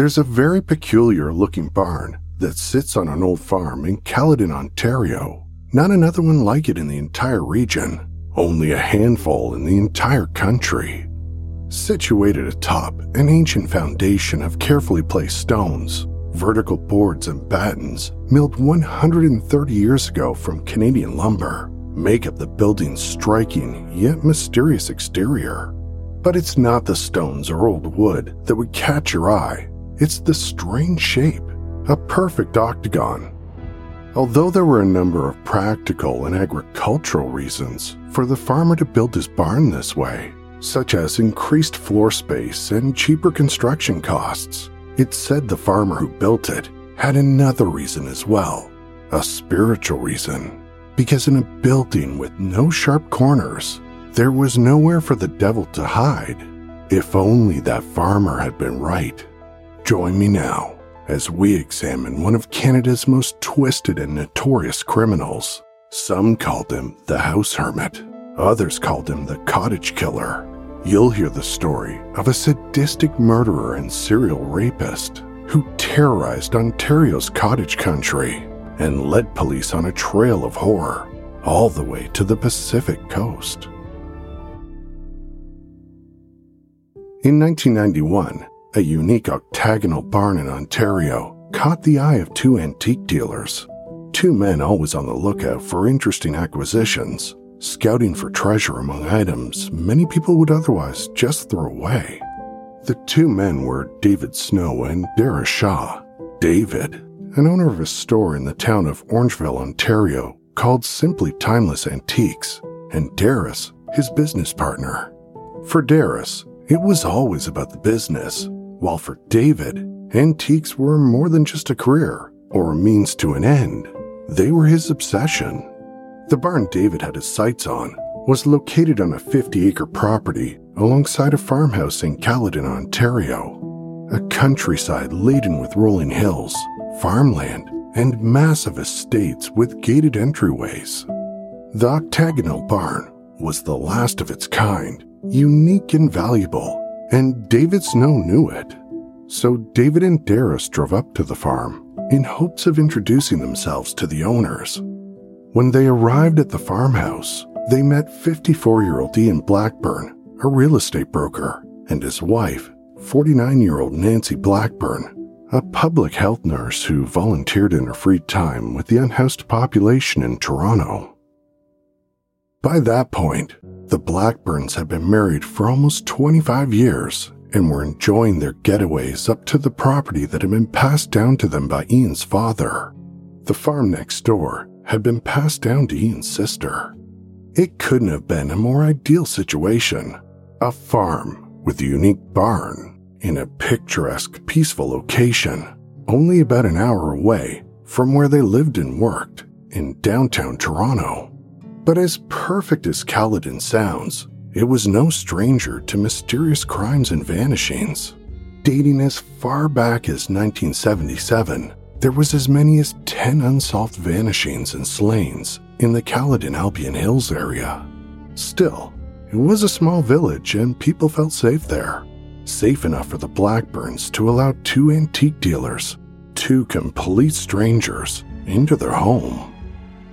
There's a very peculiar looking barn that sits on an old farm in Caledon, Ontario. Not another one like it in the entire region, only a handful in the entire country. Situated atop an ancient foundation of carefully placed stones, vertical boards, and battens milled 130 years ago from Canadian lumber make up the building's striking yet mysterious exterior. But it's not the stones or old wood that would catch your eye it's the strange shape, a perfect octagon. Although there were a number of practical and agricultural reasons for the farmer to build his barn this way, such as increased floor space and cheaper construction costs, it said the farmer who built it had another reason as well a spiritual reason. Because in a building with no sharp corners, there was nowhere for the devil to hide. If only that farmer had been right. Join me now as we examine one of Canada's most twisted and notorious criminals. Some called him the house hermit, others called him the cottage killer. You'll hear the story of a sadistic murderer and serial rapist who terrorized Ontario's cottage country and led police on a trail of horror all the way to the Pacific coast. In 1991, a unique octagonal barn in Ontario caught the eye of two antique dealers. Two men always on the lookout for interesting acquisitions, scouting for treasure among items many people would otherwise just throw away. The two men were David Snow and Dara Shaw. David, an owner of a store in the town of Orangeville, Ontario, called Simply Timeless Antiques, and Darius, his business partner. For Darius, it was always about the business, while for David, antiques were more than just a career or a means to an end, they were his obsession. The barn David had his sights on was located on a 50 acre property alongside a farmhouse in Caledon, Ontario. A countryside laden with rolling hills, farmland, and massive estates with gated entryways. The octagonal barn was the last of its kind, unique and valuable, and David Snow knew it. So David and Darius drove up to the farm in hopes of introducing themselves to the owners. When they arrived at the farmhouse, they met 54 year old Ian Blackburn, a real estate broker, and his wife, 49 year old Nancy Blackburn, a public health nurse who volunteered in her free time with the unhoused population in Toronto. By that point, the Blackburns had been married for almost 25 years and were enjoying their getaways up to the property that had been passed down to them by Ian's father. The farm next door had been passed down to Ian's sister. It couldn't have been a more ideal situation. A farm with a unique barn in a picturesque, peaceful location, only about an hour away from where they lived and worked in downtown Toronto. But as perfect as Caledon sounds, it was no stranger to mysterious crimes and vanishings. Dating as far back as 1977, there was as many as 10 unsolved vanishings and slayings in the Caledon Albion Hills area. Still, it was a small village and people felt safe there. Safe enough for the Blackburns to allow two antique dealers, two complete strangers, into their home.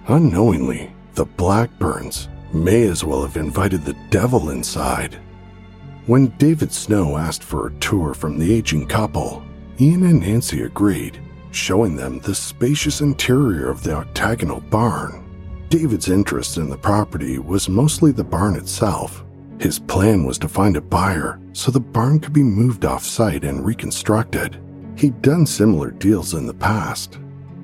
Unknowingly, the Blackburns may as well have invited the devil inside. When David Snow asked for a tour from the aging couple, Ian and Nancy agreed, showing them the spacious interior of the octagonal barn. David's interest in the property was mostly the barn itself. His plan was to find a buyer so the barn could be moved off site and reconstructed. He'd done similar deals in the past.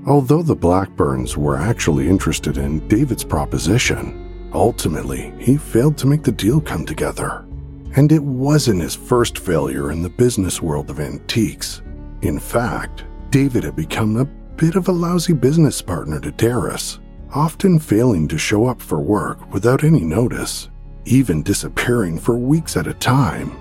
Although the Blackburns were actually interested in David's proposition, ultimately he failed to make the deal come together. And it wasn't his first failure in the business world of antiques. In fact, David had become a bit of a lousy business partner to Darris, often failing to show up for work without any notice, even disappearing for weeks at a time.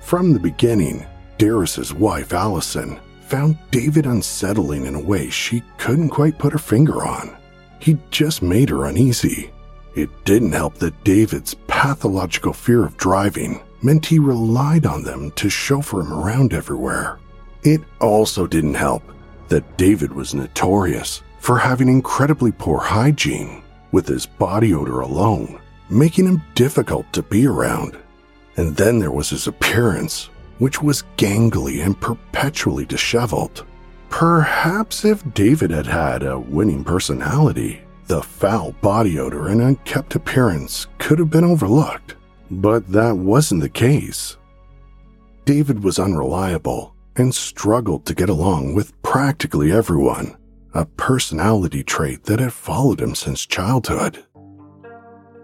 From the beginning, Darris's wife, Allison, found David unsettling in a way she couldn't quite put her finger on. He just made her uneasy. It didn't help that David's pathological fear of driving meant he relied on them to chauffeur him around everywhere. It also didn't help that David was notorious for having incredibly poor hygiene, with his body odor alone, making him difficult to be around. And then there was his appearance, which was gangly and perpetually disheveled. Perhaps if David had had a winning personality, the foul body odor and unkempt appearance could have been overlooked. But that wasn't the case. David was unreliable and struggled to get along with practically everyone, a personality trait that had followed him since childhood.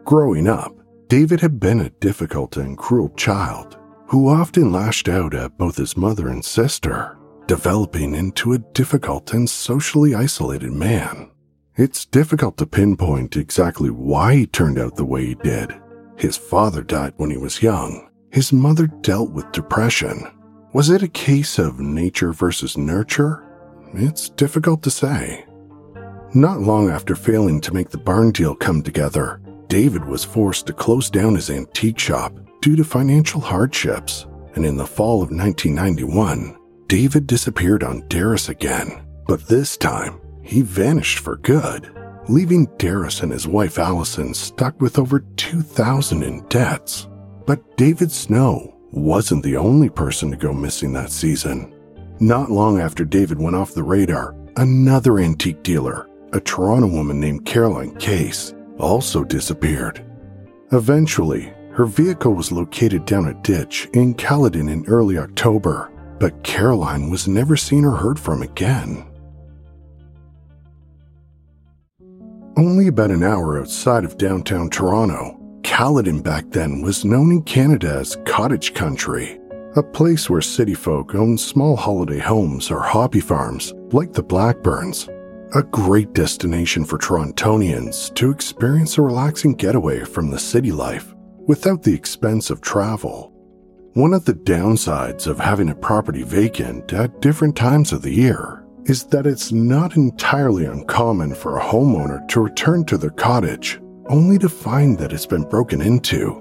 Growing up, David had been a difficult and cruel child who often lashed out at both his mother and sister, developing into a difficult and socially isolated man. It's difficult to pinpoint exactly why he turned out the way he did. His father died when he was young. His mother dealt with depression. Was it a case of nature versus nurture? It's difficult to say. Not long after failing to make the barn deal come together, David was forced to close down his antique shop due to financial hardships, and in the fall of 1991, David disappeared on Darris again, but this time he vanished for good, leaving Darris and his wife Allison stuck with over 2,000 in debts. But David Snow wasn't the only person to go missing that season. Not long after David went off the radar, another antique dealer, a Toronto woman named Caroline Case, also disappeared. Eventually, her vehicle was located down a ditch in Caledon in early October, but Caroline was never seen or heard from again. Only about an hour outside of downtown Toronto, Caledon back then was known in Canada as cottage country, a place where city folk owned small holiday homes or hobby farms like the Blackburns, a great destination for Torontonians to experience a relaxing getaway from the city life without the expense of travel. One of the downsides of having a property vacant at different times of the year is that it's not entirely uncommon for a homeowner to return to their cottage only to find that it's been broken into.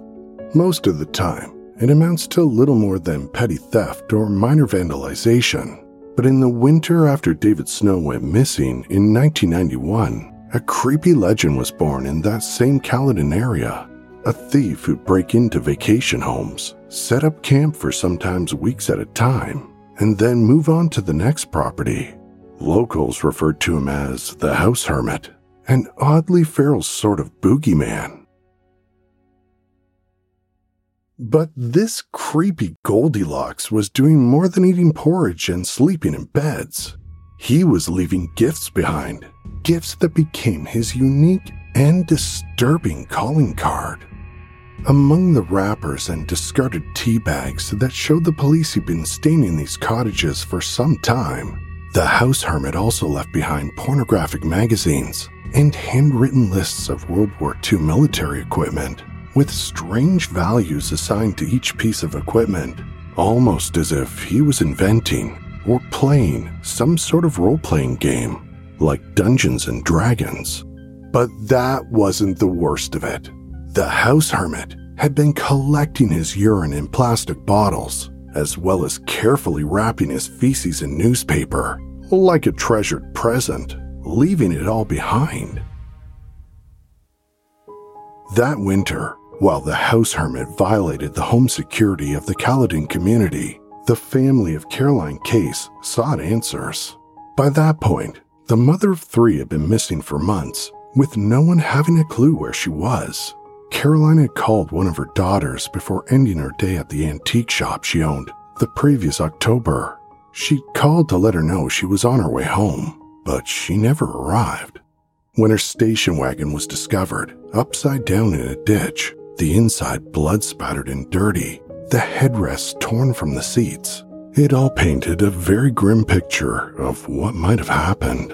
Most of the time, it amounts to little more than petty theft or minor vandalization. But in the winter after David Snow went missing in 1991, a creepy legend was born in that same Caledon area a thief who'd break into vacation homes, set up camp for sometimes weeks at a time, and then move on to the next property. Locals referred to him as the house hermit, an oddly feral sort of boogeyman. But this creepy Goldilocks was doing more than eating porridge and sleeping in beds. He was leaving gifts behind, gifts that became his unique and disturbing calling card. Among the wrappers and discarded tea bags that showed the police he'd been staying in these cottages for some time, the house hermit also left behind pornographic magazines and handwritten lists of World War II military equipment, with strange values assigned to each piece of equipment, almost as if he was inventing or playing some sort of role playing game, like Dungeons and Dragons. But that wasn't the worst of it. The house hermit had been collecting his urine in plastic bottles, as well as carefully wrapping his feces in newspaper, like a treasured present, leaving it all behind. That winter, while the house hermit violated the home security of the Caledon community, the family of Caroline Case sought answers. By that point, the mother of three had been missing for months, with no one having a clue where she was. Caroline had called one of her daughters before ending her day at the antique shop she owned the previous October. She called to let her know she was on her way home, but she never arrived. When her station wagon was discovered, upside down in a ditch, the inside blood spattered and dirty, the headrests torn from the seats, it all painted a very grim picture of what might have happened.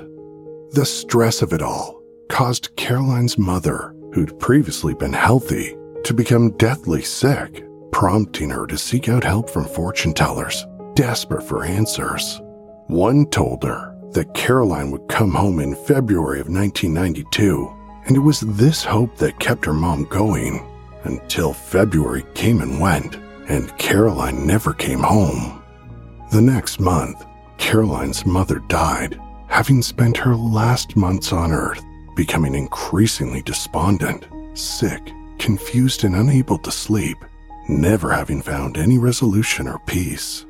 The stress of it all caused Caroline's mother, who'd previously been healthy, to become deathly sick, prompting her to seek out help from fortune tellers, desperate for answers. One told her that Caroline would come home in February of 1992, and it was this hope that kept her mom going until February came and went, and Caroline never came home. The next month, Caroline's mother died, having spent her last months on Earth becoming increasingly despondent, sick, confused, and unable to sleep, never having found any resolution or peace.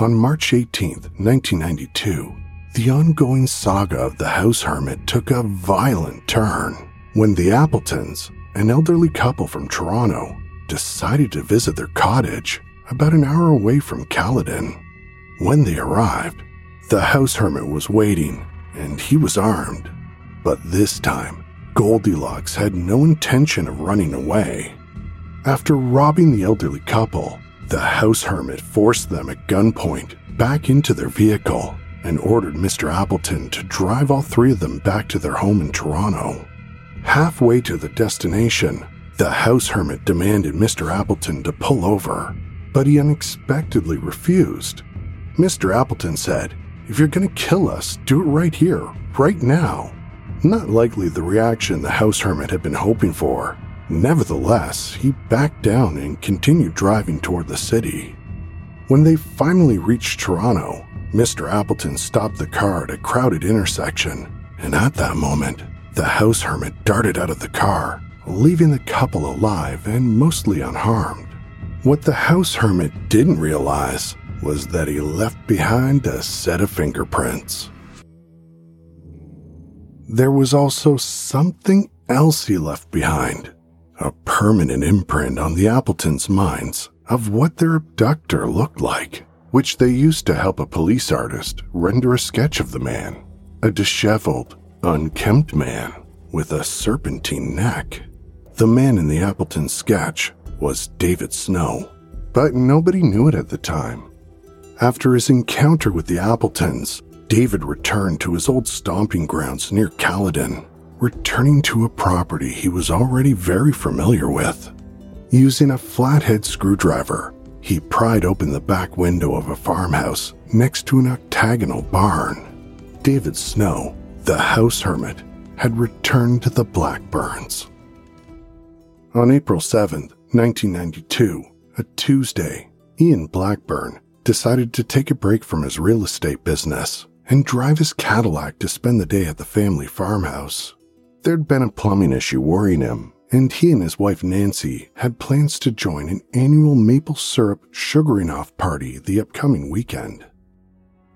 On March 18, 1992, the ongoing saga of the house hermit took a violent turn when the Appletons, an elderly couple from Toronto, decided to visit their cottage about an hour away from Caledon. When they arrived, the house hermit was waiting and he was armed. But this time, Goldilocks had no intention of running away. After robbing the elderly couple, the house hermit forced them at gunpoint back into their vehicle and ordered Mr. Appleton to drive all three of them back to their home in Toronto. Halfway to the destination, the house hermit demanded Mr. Appleton to pull over, but he unexpectedly refused. Mr. Appleton said, If you're going to kill us, do it right here, right now. Not likely the reaction the house hermit had been hoping for, Nevertheless, he backed down and continued driving toward the city. When they finally reached Toronto, Mr. Appleton stopped the car at a crowded intersection, and at that moment, the house hermit darted out of the car, leaving the couple alive and mostly unharmed. What the house hermit didn't realize was that he left behind a set of fingerprints. There was also something else he left behind a permanent imprint on the Appletons' minds of what their abductor looked like, which they used to help a police artist render a sketch of the man a disheveled, unkempt man with a serpentine neck. The man in the Appleton sketch was David Snow, but nobody knew it at the time. After his encounter with the Appletons, David returned to his old stomping grounds near Caledon returning to a property he was already very familiar with. Using a flathead screwdriver, he pried open the back window of a farmhouse next to an octagonal barn. David Snow, the house hermit, had returned to the Blackburns. On April 7, 1992, a Tuesday, Ian Blackburn decided to take a break from his real estate business and drive his Cadillac to spend the day at the family farmhouse. There'd been a plumbing issue worrying him, and he and his wife Nancy had plans to join an annual maple syrup sugaring off party the upcoming weekend.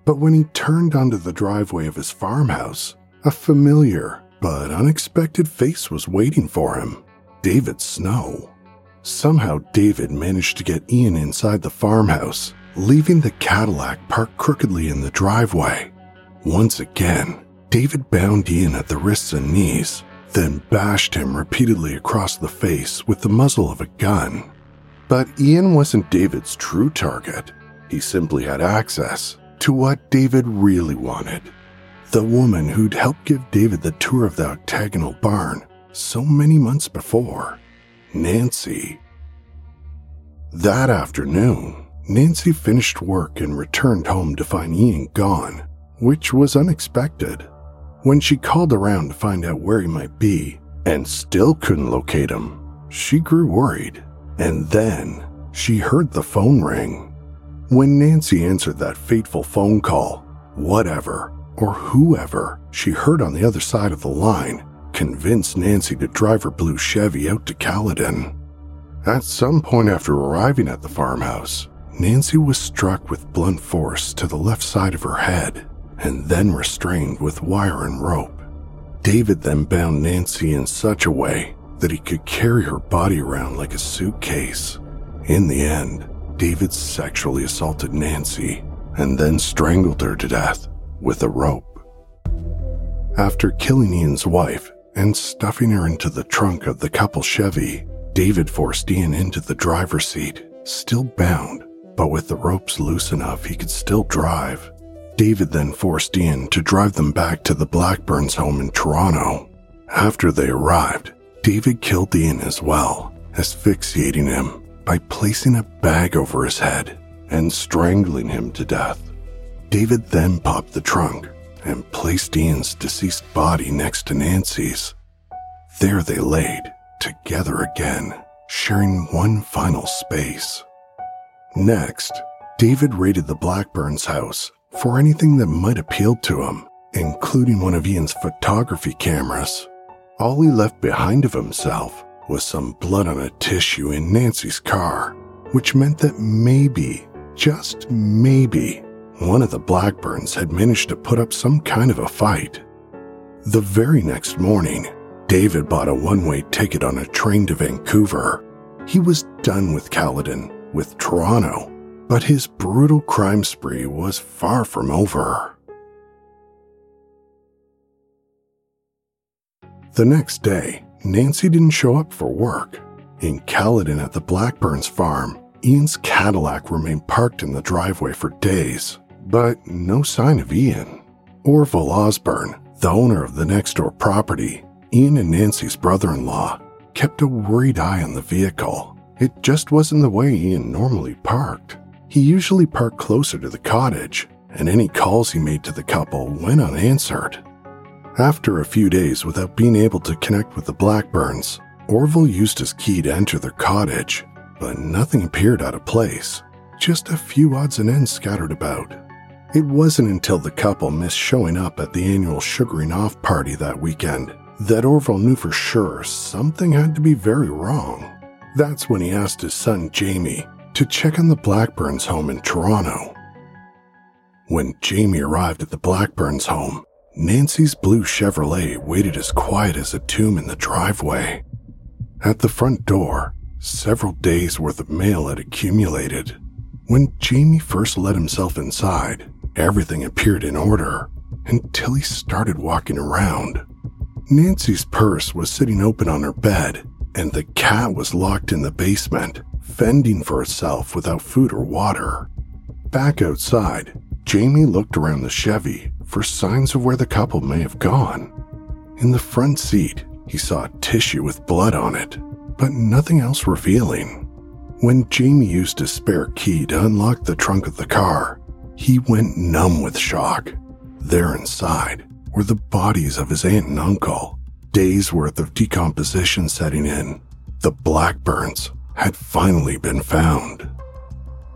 But when he turned onto the driveway of his farmhouse, a familiar but unexpected face was waiting for him David Snow. Somehow, David managed to get Ian inside the farmhouse, leaving the Cadillac parked crookedly in the driveway. Once again, David bound Ian at the wrists and knees, then bashed him repeatedly across the face with the muzzle of a gun. But Ian wasn't David's true target. He simply had access to what David really wanted. The woman who'd helped give David the tour of the octagonal barn so many months before, Nancy. That afternoon, Nancy finished work and returned home to find Ian gone, which was unexpected. When she called around to find out where he might be and still couldn't locate him, she grew worried. And then she heard the phone ring. When Nancy answered that fateful phone call, whatever or whoever she heard on the other side of the line convinced Nancy to drive her blue Chevy out to Caledon. At some point after arriving at the farmhouse, Nancy was struck with blunt force to the left side of her head and then restrained with wire and rope. David then bound Nancy in such a way that he could carry her body around like a suitcase. In the end, David sexually assaulted Nancy and then strangled her to death with a rope. After killing Ian's wife and stuffing her into the trunk of the couple Chevy, David forced Ian into the driver's seat, still bound, but with the ropes loose enough he could still drive. David then forced Ian to drive them back to the Blackburns' home in Toronto. After they arrived, David killed Ian as well, asphyxiating him by placing a bag over his head and strangling him to death. David then popped the trunk and placed Ian's deceased body next to Nancy's. There they laid, together again, sharing one final space. Next, David raided the Blackburns' house for anything that might appeal to him, including one of Ian's photography cameras. All he left behind of himself was some blood on a tissue in Nancy's car, which meant that maybe, just maybe, one of the Blackburns had managed to put up some kind of a fight. The very next morning, David bought a one way ticket on a train to Vancouver. He was done with Caledon, with Toronto, but his brutal crime spree was far from over. The next day, Nancy didn't show up for work. In Caledon at the Blackburns farm, Ian's Cadillac remained parked in the driveway for days, but no sign of Ian. Orville Osborne, the owner of the next door property, Ian and Nancy's brother in law, kept a worried eye on the vehicle. It just wasn't the way Ian normally parked. He usually parked closer to the cottage, and any calls he made to the couple went unanswered. After a few days without being able to connect with the Blackburns, Orville used his key to enter their cottage, but nothing appeared out of place, just a few odds and ends scattered about. It wasn't until the couple missed showing up at the annual sugaring off party that weekend that Orville knew for sure something had to be very wrong. That's when he asked his son Jamie to check on the Blackburns home in Toronto. When Jamie arrived at the Blackburns home, Nancy's blue Chevrolet waited as quiet as a tomb in the driveway. At the front door, several days' worth of mail had accumulated. When Jamie first let himself inside, everything appeared in order until he started walking around. Nancy's purse was sitting open on her bed, and the cat was locked in the basement, fending for itself without food or water. Back outside, Jamie looked around the Chevy for signs of where the couple may have gone. In the front seat, he saw a tissue with blood on it, but nothing else revealing. When Jamie used his spare key to unlock the trunk of the car, he went numb with shock. There inside were the bodies of his aunt and uncle, days worth of decomposition setting in. The Blackburns had finally been found.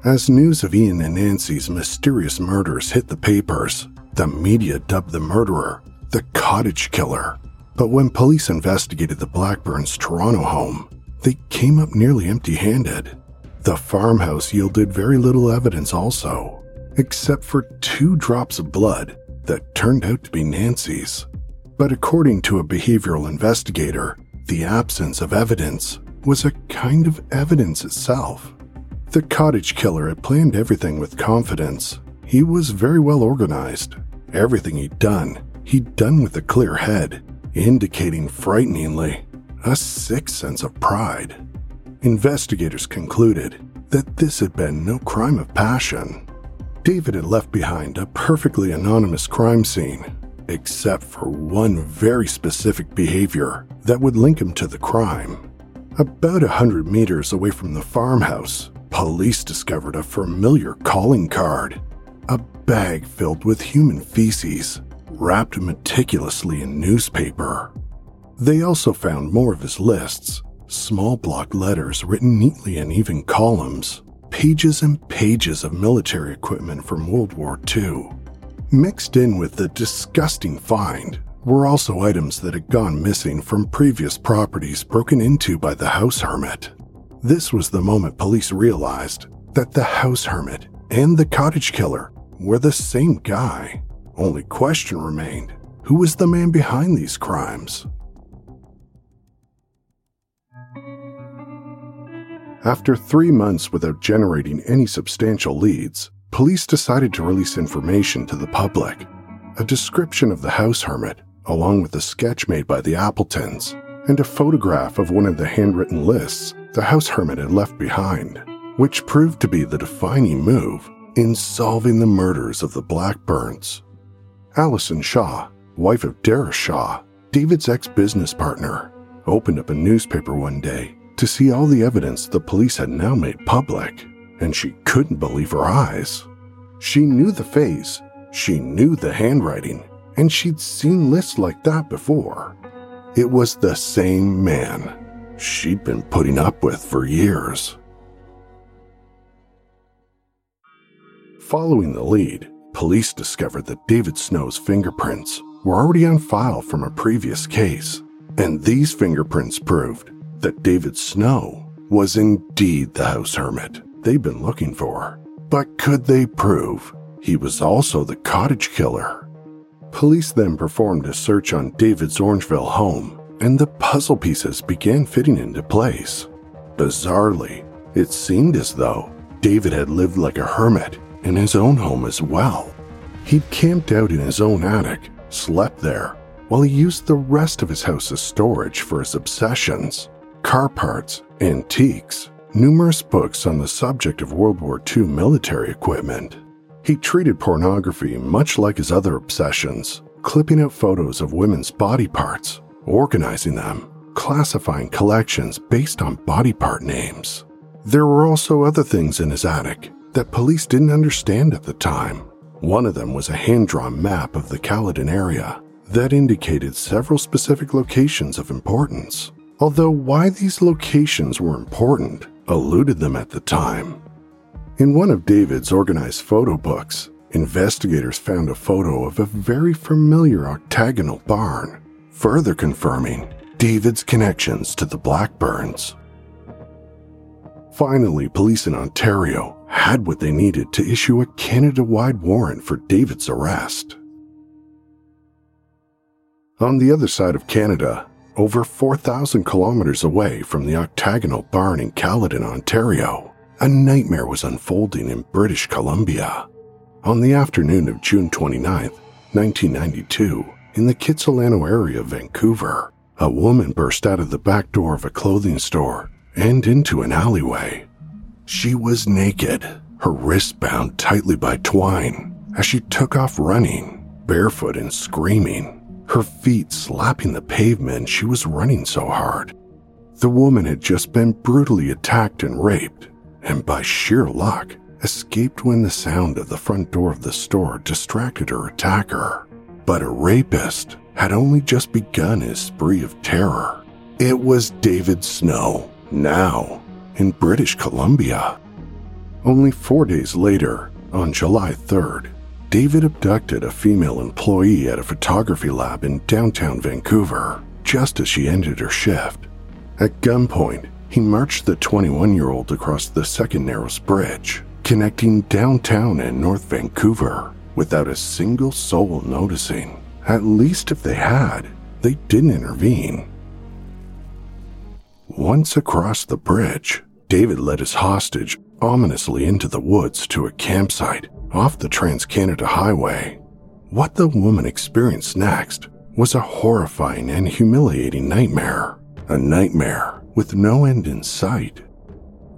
As news of Ian and Nancy's mysterious murders hit the papers, the media dubbed the murderer the cottage killer. But when police investigated the Blackburns' Toronto home, they came up nearly empty handed. The farmhouse yielded very little evidence, also, except for two drops of blood that turned out to be Nancy's. But according to a behavioral investigator, the absence of evidence was a kind of evidence itself. The cottage killer had planned everything with confidence. He was very well organized. Everything he'd done, he'd done with a clear head, indicating frighteningly a sick sense of pride. Investigators concluded that this had been no crime of passion. David had left behind a perfectly anonymous crime scene, except for one very specific behavior that would link him to the crime. About a hundred meters away from the farmhouse, police discovered a familiar calling card a bag filled with human feces, wrapped meticulously in newspaper. They also found more of his lists small block letters written neatly in even columns, pages and pages of military equipment from World War II. Mixed in with the disgusting find were also items that had gone missing from previous properties broken into by the house hermit. This was the moment police realized that the house hermit and the cottage killer were the same guy. Only question remained who was the man behind these crimes? After three months without generating any substantial leads, police decided to release information to the public. A description of the house hermit, along with a sketch made by the Appletons, and a photograph of one of the handwritten lists the house hermit had left behind, which proved to be the defining move in solving the murders of the Blackburns. Allison Shaw, wife of Dara Shaw, David's ex business partner, opened up a newspaper one day to see all the evidence the police had now made public, and she couldn't believe her eyes. She knew the face, she knew the handwriting, and she'd seen lists like that before. It was the same man she'd been putting up with for years. Following the lead, police discovered that David Snow's fingerprints were already on file from a previous case, and these fingerprints proved that David Snow was indeed the house hermit they'd been looking for. But could they prove he was also the cottage killer? Police then performed a search on David's Orangeville home, and the puzzle pieces began fitting into place. Bizarrely, it seemed as though David had lived like a hermit in his own home as well. He'd camped out in his own attic, slept there, while he used the rest of his house as storage for his obsessions car parts, antiques, numerous books on the subject of World War II military equipment. He treated pornography much like his other obsessions, clipping out photos of women's body parts, organizing them, classifying collections based on body part names. There were also other things in his attic that police didn't understand at the time. One of them was a hand drawn map of the Caledon area that indicated several specific locations of importance although why these locations were important eluded them at the time. In one of David's organized photo books, investigators found a photo of a very familiar octagonal barn, further confirming David's connections to the Blackburns. Finally, police in Ontario had what they needed to issue a Canada wide warrant for David's arrest. On the other side of Canada, over 4,000 kilometers away from the octagonal barn in Caledon, Ontario, a nightmare was unfolding in British Columbia. On the afternoon of June 29, 1992, in the Kitsilano area of Vancouver, a woman burst out of the back door of a clothing store and into an alleyway. She was naked, her wrists bound tightly by twine, as she took off running, barefoot and screaming her feet slapping the pavement she was running so hard. The woman had just been brutally attacked and raped, and by sheer luck, escaped when the sound of the front door of the store distracted her attacker. But a rapist had only just begun his spree of terror. It was David Snow, now in British Columbia. Only four days later, on July 3rd, David abducted a female employee at a photography lab in downtown Vancouver just as she ended her shift. At gunpoint, he marched the 21 year old across the Second Narrows Bridge, connecting downtown and North Vancouver without a single soul noticing. At least if they had, they didn't intervene. Once across the bridge, David led his hostage ominously into the woods to a campsite off the Trans Canada Highway. What the woman experienced next was a horrifying and humiliating nightmare, a nightmare with no end in sight.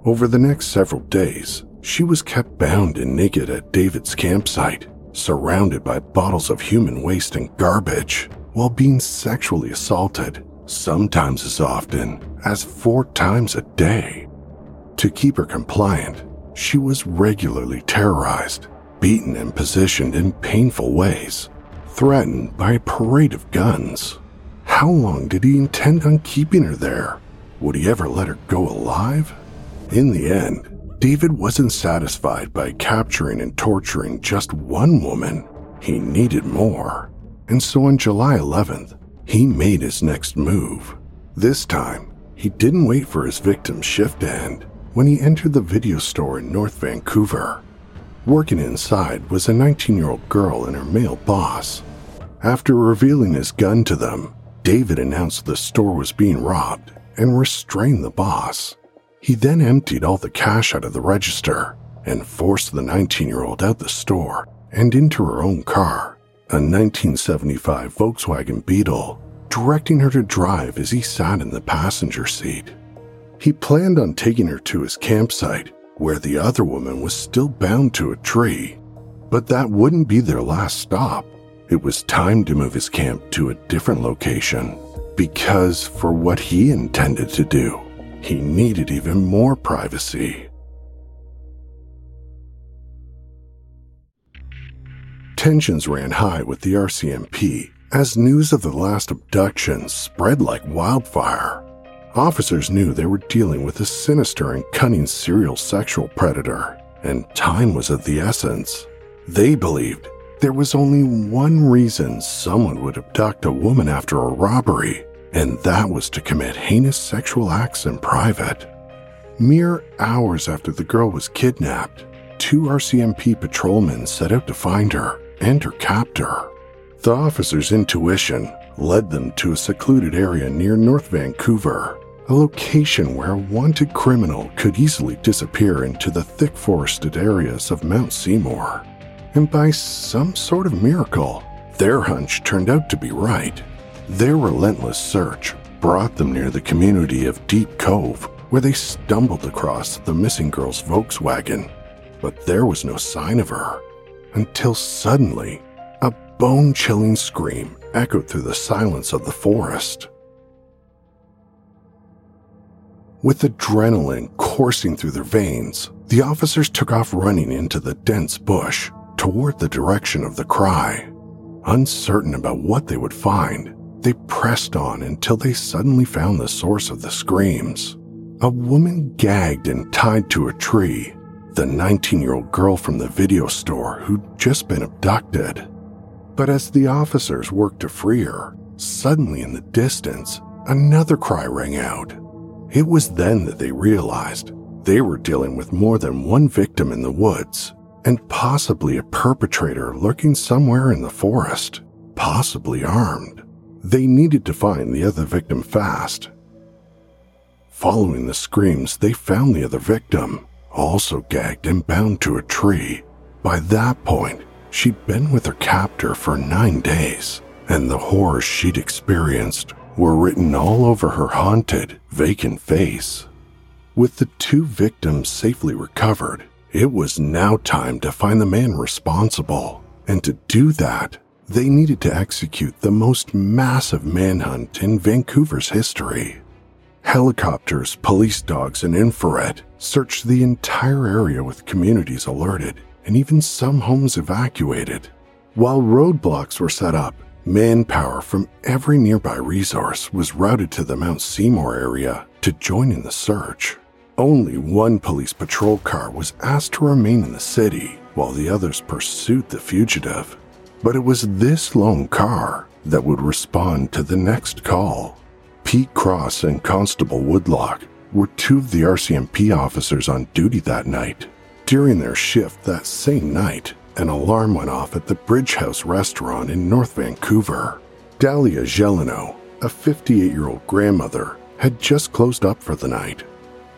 Over the next several days, she was kept bound and naked at David's campsite, surrounded by bottles of human waste and garbage, while being sexually assaulted, sometimes as often as four times a day. To keep her compliant, she was regularly terrorized beaten and positioned in painful ways, threatened by a parade of guns. How long did he intend on keeping her there? Would he ever let her go alive? In the end, David wasn't satisfied by capturing and torturing just one woman. He needed more. And so on July 11th, he made his next move. This time, he didn't wait for his victim's shift to end when he entered the video store in North Vancouver. Working inside was a 19 year old girl and her male boss. After revealing his gun to them, David announced the store was being robbed and restrained the boss. He then emptied all the cash out of the register and forced the 19 year old out the store and into her own car, a 1975 Volkswagen Beetle, directing her to drive as he sat in the passenger seat. He planned on taking her to his campsite, where the other woman was still bound to a tree. But that wouldn't be their last stop. It was time to move his camp to a different location, because for what he intended to do, he needed even more privacy. Tensions ran high with the RCMP as news of the last abduction spread like wildfire. Officers knew they were dealing with a sinister and cunning serial sexual predator, and time was of the essence. They believed there was only one reason someone would abduct a woman after a robbery, and that was to commit heinous sexual acts in private. Mere hours after the girl was kidnapped, two RCMP patrolmen set out to find her and her captor. The officer's intuition led them to a secluded area near North Vancouver, a location where a wanted criminal could easily disappear into the thick forested areas of Mount Seymour. And by some sort of miracle, their hunch turned out to be right. Their relentless search brought them near the community of Deep Cove, where they stumbled across the missing girl's Volkswagen. But there was no sign of her until suddenly a bone chilling scream echoed through the silence of the forest. With adrenaline coursing through their veins, the officers took off running into the dense bush toward the direction of the cry. Uncertain about what they would find, they pressed on until they suddenly found the source of the screams. A woman gagged and tied to a tree, the 19 year old girl from the video store who'd just been abducted. But as the officers worked to free her, suddenly in the distance, another cry rang out. It was then that they realized they were dealing with more than one victim in the woods, and possibly a perpetrator lurking somewhere in the forest, possibly armed. They needed to find the other victim fast. Following the screams, they found the other victim, also gagged and bound to a tree. By that point, she'd been with her captor for nine days, and the horrors she'd experienced were written all over her haunted, vacant face. With the two victims safely recovered, it was now time to find the man responsible. And to do that, they needed to execute the most massive manhunt in Vancouver's history. Helicopters, police dogs, and infrared searched the entire area with communities alerted and even some homes evacuated. While roadblocks were set up, manpower from every nearby resource was routed to the Mount Seymour area to join in the search. Only one police patrol car was asked to remain in the city while the others pursued the fugitive. But it was this lone car that would respond to the next call. Pete Cross and Constable Woodlock were two of the RCMP officers on duty that night. During their shift that same night, an alarm went off at the Bridge House restaurant in North Vancouver. Dalia Gelino, a 58 year old grandmother, had just closed up for the night.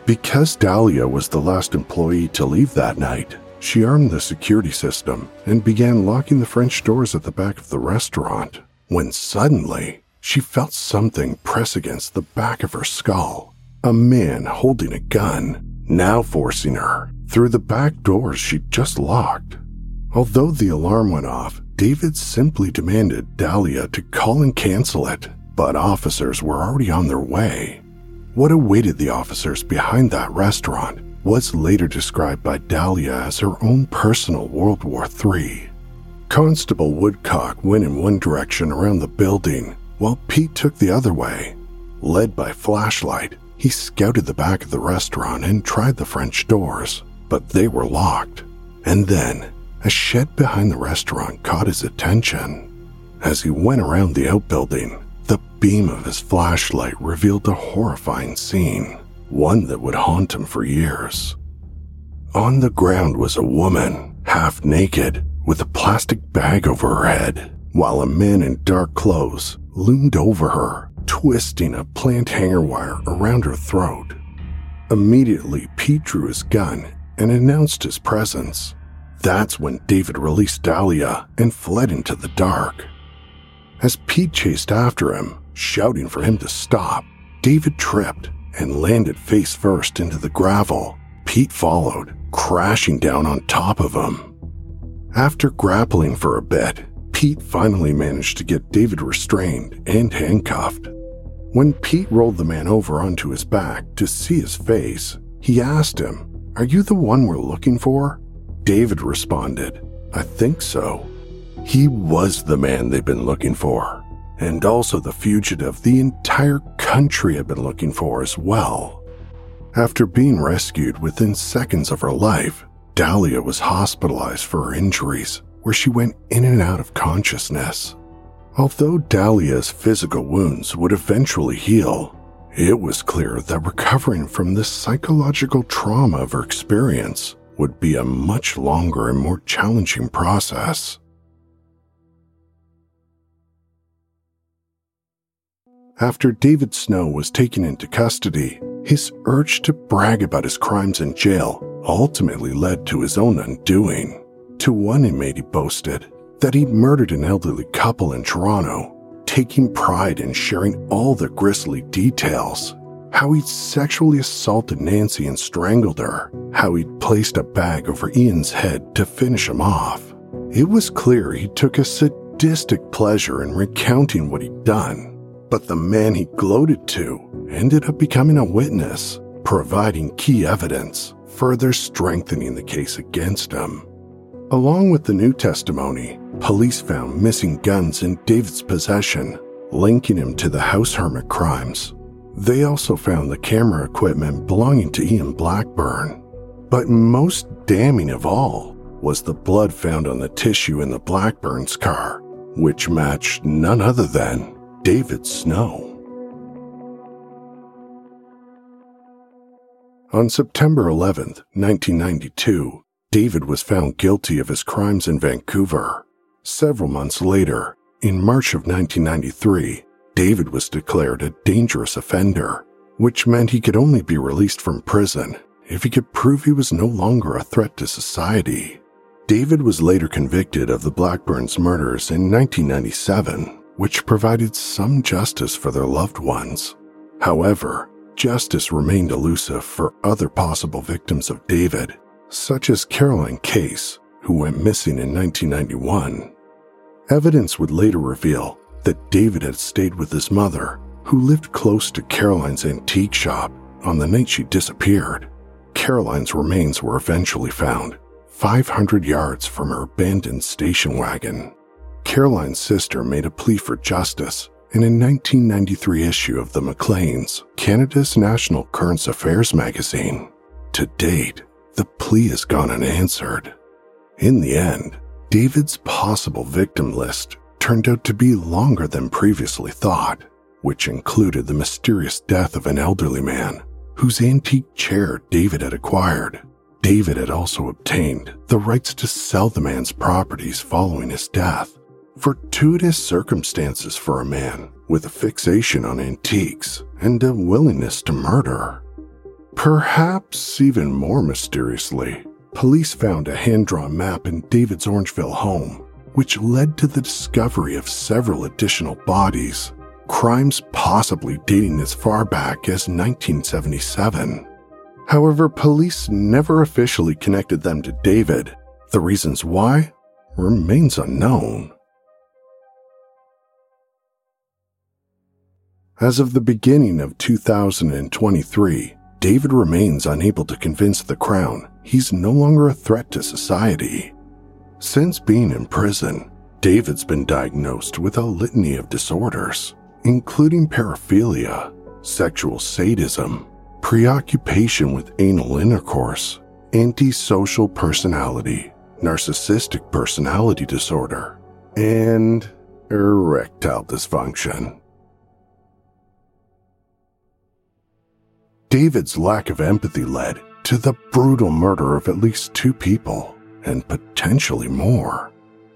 Because Dalia was the last employee to leave that night, she armed the security system and began locking the French doors at the back of the restaurant. When suddenly, she felt something press against the back of her skull. A man holding a gun, now forcing her through the back doors she'd just locked. Although the alarm went off, David simply demanded Dahlia to call and cancel it, but officers were already on their way. What awaited the officers behind that restaurant was later described by Dahlia as her own personal World War III. Constable Woodcock went in one direction around the building, while Pete took the other way. Led by flashlight, he scouted the back of the restaurant and tried the French doors, but they were locked. And then, a shed behind the restaurant caught his attention. As he went around the outbuilding, the beam of his flashlight revealed a horrifying scene, one that would haunt him for years. On the ground was a woman, half naked, with a plastic bag over her head, while a man in dark clothes loomed over her, twisting a plant hanger wire around her throat. Immediately, Pete drew his gun and announced his presence. That's when David released Dahlia and fled into the dark. As Pete chased after him, shouting for him to stop, David tripped and landed face first into the gravel. Pete followed, crashing down on top of him. After grappling for a bit, Pete finally managed to get David restrained and handcuffed. When Pete rolled the man over onto his back to see his face, he asked him, Are you the one we're looking for? David responded, I think so. He was the man they've been looking for, and also the fugitive the entire country had been looking for as well. After being rescued within seconds of her life, Dahlia was hospitalized for her injuries, where she went in and out of consciousness. Although Dahlia's physical wounds would eventually heal, it was clear that recovering from the psychological trauma of her experience would be a much longer and more challenging process. After David Snow was taken into custody, his urge to brag about his crimes in jail ultimately led to his own undoing. To one inmate, he boasted that he'd murdered an elderly couple in Toronto, taking pride in sharing all the grisly details. How he'd sexually assaulted Nancy and strangled her, how he'd placed a bag over Ian's head to finish him off. It was clear he took a sadistic pleasure in recounting what he'd done but the man he gloated to ended up becoming a witness, providing key evidence, further strengthening the case against him. Along with the new testimony, police found missing guns in David's possession, linking him to the house hermit crimes. They also found the camera equipment belonging to Ian Blackburn. But most damning of all was the blood found on the tissue in the Blackburn's car, which matched none other than David Snow. On September 11, 1992, David was found guilty of his crimes in Vancouver. Several months later, in March of 1993, David was declared a dangerous offender, which meant he could only be released from prison if he could prove he was no longer a threat to society. David was later convicted of the Blackburns murders in 1997 which provided some justice for their loved ones. However, justice remained elusive for other possible victims of David, such as Carolyn Case, who went missing in 1991. Evidence would later reveal that David had stayed with his mother, who lived close to Caroline's antique shop on the night she disappeared. Caroline's remains were eventually found 500 yards from her abandoned station wagon. Caroline's sister made a plea for justice in a 1993 issue of the Maclean's, Canada's national current affairs magazine. To date, the plea has gone unanswered. In the end, David's possible victim list turned out to be longer than previously thought, which included the mysterious death of an elderly man whose antique chair David had acquired. David had also obtained the rights to sell the man's properties following his death Fortuitous circumstances for a man with a fixation on antiques and a willingness to murder. Perhaps even more mysteriously, police found a hand drawn map in David's Orangeville home, which led to the discovery of several additional bodies, crimes possibly dating as far back as 1977. However, police never officially connected them to David. The reasons why remains unknown. As of the beginning of 2023, David remains unable to convince the Crown he's no longer a threat to society. Since being in prison, David's been diagnosed with a litany of disorders, including paraphilia, sexual sadism, preoccupation with anal intercourse, antisocial personality, narcissistic personality disorder, and erectile dysfunction. David's lack of empathy led to the brutal murder of at least two people, and potentially more.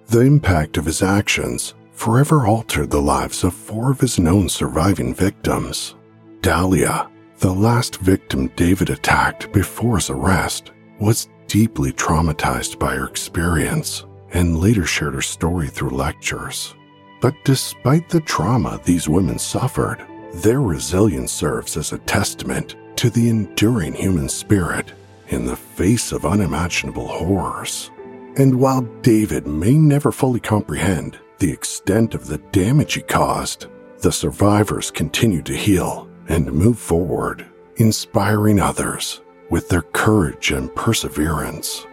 The impact of his actions forever altered the lives of four of his known surviving victims. Dahlia, the last victim David attacked before his arrest, was deeply traumatized by her experience and later shared her story through lectures. But despite the trauma these women suffered, their resilience serves as a testament to the enduring human spirit in the face of unimaginable horrors. And while David may never fully comprehend the extent of the damage he caused, the survivors continue to heal and move forward, inspiring others with their courage and perseverance.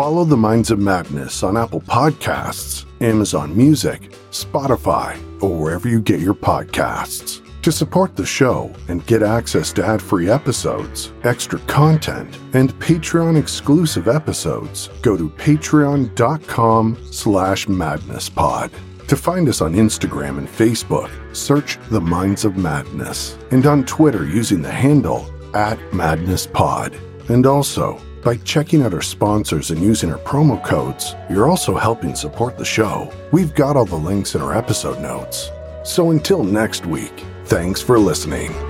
Follow the Minds of Madness on Apple Podcasts, Amazon Music, Spotify, or wherever you get your podcasts. To support the show and get access to ad-free episodes, extra content, and Patreon exclusive episodes, go to patreon.com slash madnesspod. To find us on Instagram and Facebook, search The Minds of Madness, and on Twitter using the handle at MadnessPod. And also, by checking out our sponsors and using our promo codes, you're also helping support the show. We've got all the links in our episode notes. So until next week, thanks for listening.